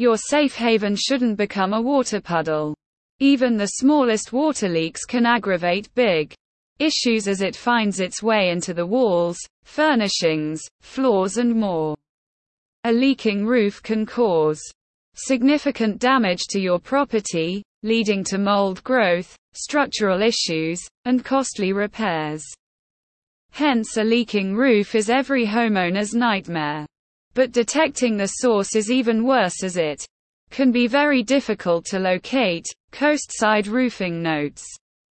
Your safe haven shouldn't become a water puddle. Even the smallest water leaks can aggravate big issues as it finds its way into the walls, furnishings, floors and more. A leaking roof can cause significant damage to your property, leading to mold growth, structural issues, and costly repairs. Hence a leaking roof is every homeowner's nightmare. But detecting the source is even worse as it can be very difficult to locate, coastside roofing notes.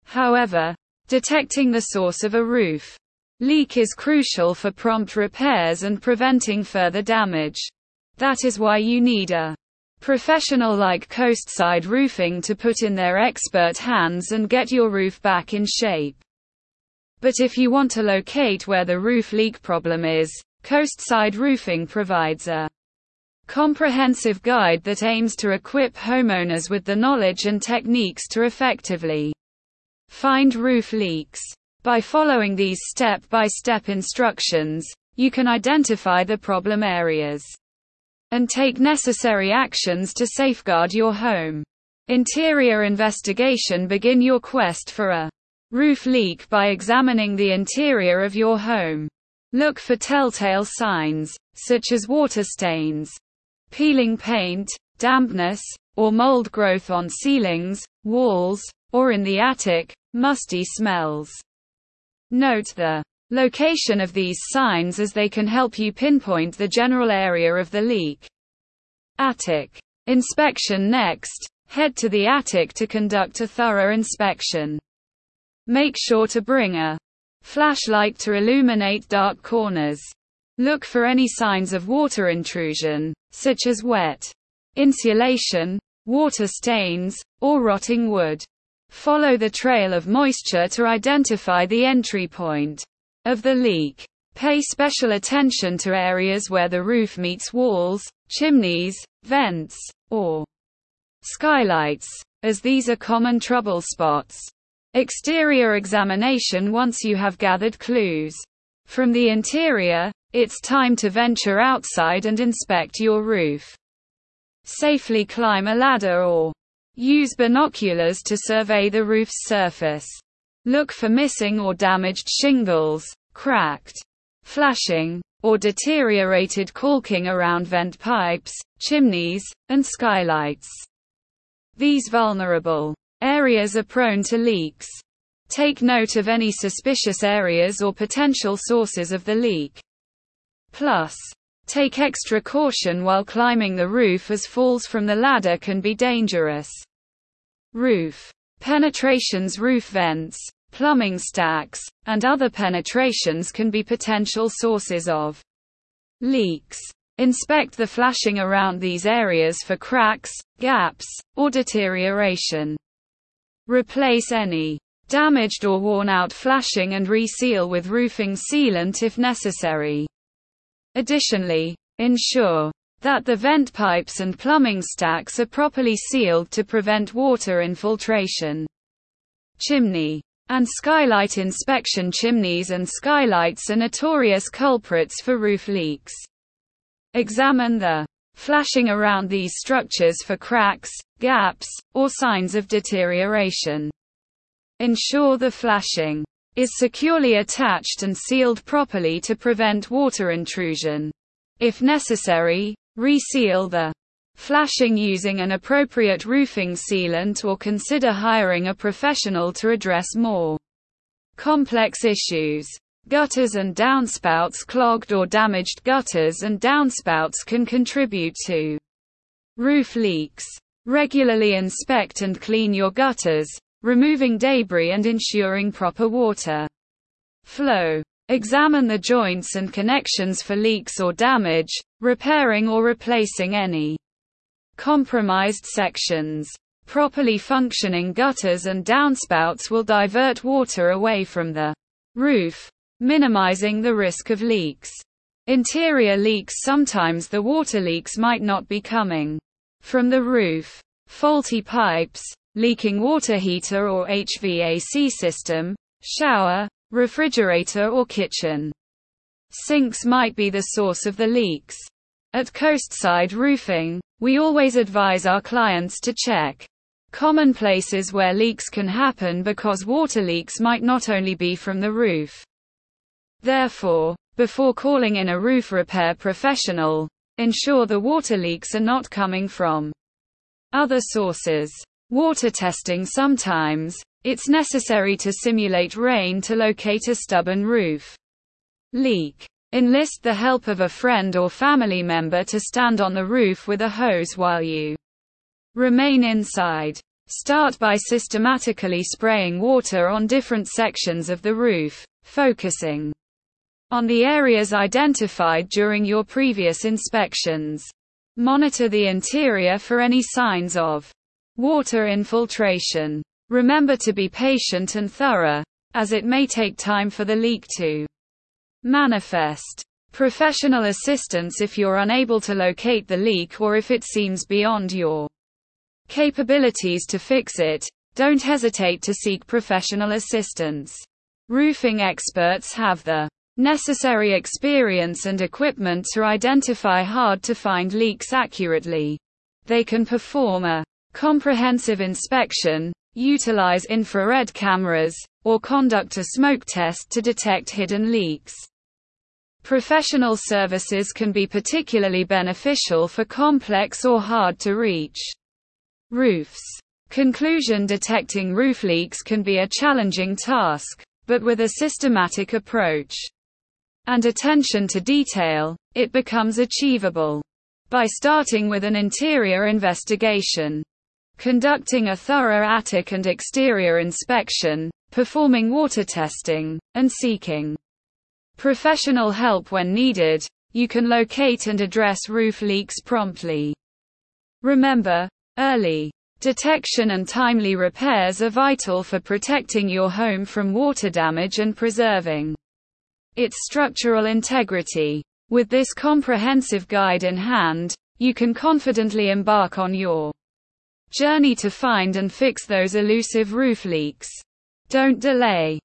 However, detecting the source of a roof leak is crucial for prompt repairs and preventing further damage. That is why you need a professional like Coastside Roofing to put in their expert hands and get your roof back in shape. But if you want to locate where the roof leak problem is, Coastside Roofing provides a comprehensive guide that aims to equip homeowners with the knowledge and techniques to effectively find roof leaks. By following these step-by-step instructions, you can identify the problem areas and take necessary actions to safeguard your home. Interior investigation Begin your quest for a roof leak by examining the interior of your home. Look for telltale signs, such as water stains, peeling paint, dampness, or mold growth on ceilings, walls, or in the attic, musty smells. Note the location of these signs as they can help you pinpoint the general area of the leak. Attic inspection Next, head to the attic to conduct a thorough inspection. Make sure to bring a Flashlight to illuminate dark corners. Look for any signs of water intrusion, such as wet insulation, water stains, or rotting wood. Follow the trail of moisture to identify the entry point of the leak. Pay special attention to areas where the roof meets walls, chimneys, vents, or skylights, as these are common trouble spots. Exterior examination Once you have gathered clues from the interior, it's time to venture outside and inspect your roof. Safely climb a ladder or use binoculars to survey the roof's surface. Look for missing or damaged shingles, cracked flashing, or deteriorated caulking around vent pipes, chimneys, and skylights. These vulnerable Areas are prone to leaks. Take note of any suspicious areas or potential sources of the leak. Plus, take extra caution while climbing the roof as falls from the ladder can be dangerous. Roof penetrations, roof vents, plumbing stacks, and other penetrations can be potential sources of leaks. Inspect the flashing around these areas for cracks, gaps, or deterioration. Replace any damaged or worn out flashing and reseal with roofing sealant if necessary. Additionally, ensure that the vent pipes and plumbing stacks are properly sealed to prevent water infiltration. Chimney and skylight inspection Chimneys and skylights are notorious culprits for roof leaks. Examine the flashing around these structures for cracks, gaps, or signs of deterioration. Ensure the flashing is securely attached and sealed properly to prevent water intrusion. If necessary, reseal the flashing using an appropriate roofing sealant or consider hiring a professional to address more complex issues. Gutters and downspouts Clogged or damaged gutters and downspouts can contribute to roof leaks. Regularly inspect and clean your gutters, removing debris and ensuring proper water flow. Examine the joints and connections for leaks or damage, repairing or replacing any compromised sections. Properly functioning gutters and downspouts will divert water away from the roof, minimizing the risk of leaks. Interior leaks Sometimes the water leaks might not be coming from the roof. Faulty pipes, leaking water heater or HVAC system, shower, refrigerator or kitchen. Sinks might be the source of the leaks. At Coastside Roofing, We always advise our clients to check common places where leaks can happen because water leaks might not only be from the roof. Therefore, before calling in a roof repair professional, ensure the water leaks are not coming from other sources. Water testing Sometimes, it's necessary to simulate rain to locate a stubborn roof leak. Enlist the help of a friend or family member to stand on the roof with a hose while you remain inside. Start by systematically spraying water on different sections of the roof, focusing on the areas identified during your previous inspections. Monitor the interior for any signs of water infiltration. Remember to be patient and thorough, as it may take time for the leak to Manifest. Professional assistance if you're unable to locate the leak or if it seems beyond your capabilities to fix it. Don't hesitate to seek professional assistance. Roofing experts have the necessary experience and equipment to identify hard to find leaks accurately. They can perform a comprehensive inspection, utilize infrared cameras, or conduct a smoke test to detect hidden leaks. Professional services can be particularly beneficial for complex or hard to reach roofs. Conclusion Detecting roof leaks can be a challenging task, but with a systematic approach and attention to detail, it becomes achievable. By starting with an interior investigation, conducting a thorough attic and exterior inspection, performing water testing, and seeking professional help when needed, you can locate and address roof leaks promptly. Remember, early detection and timely repairs are vital for protecting your home from water damage and preserving its structural integrity. With this comprehensive guide in hand, you can confidently embark on your journey to find and fix those elusive roof leaks. Don't delay.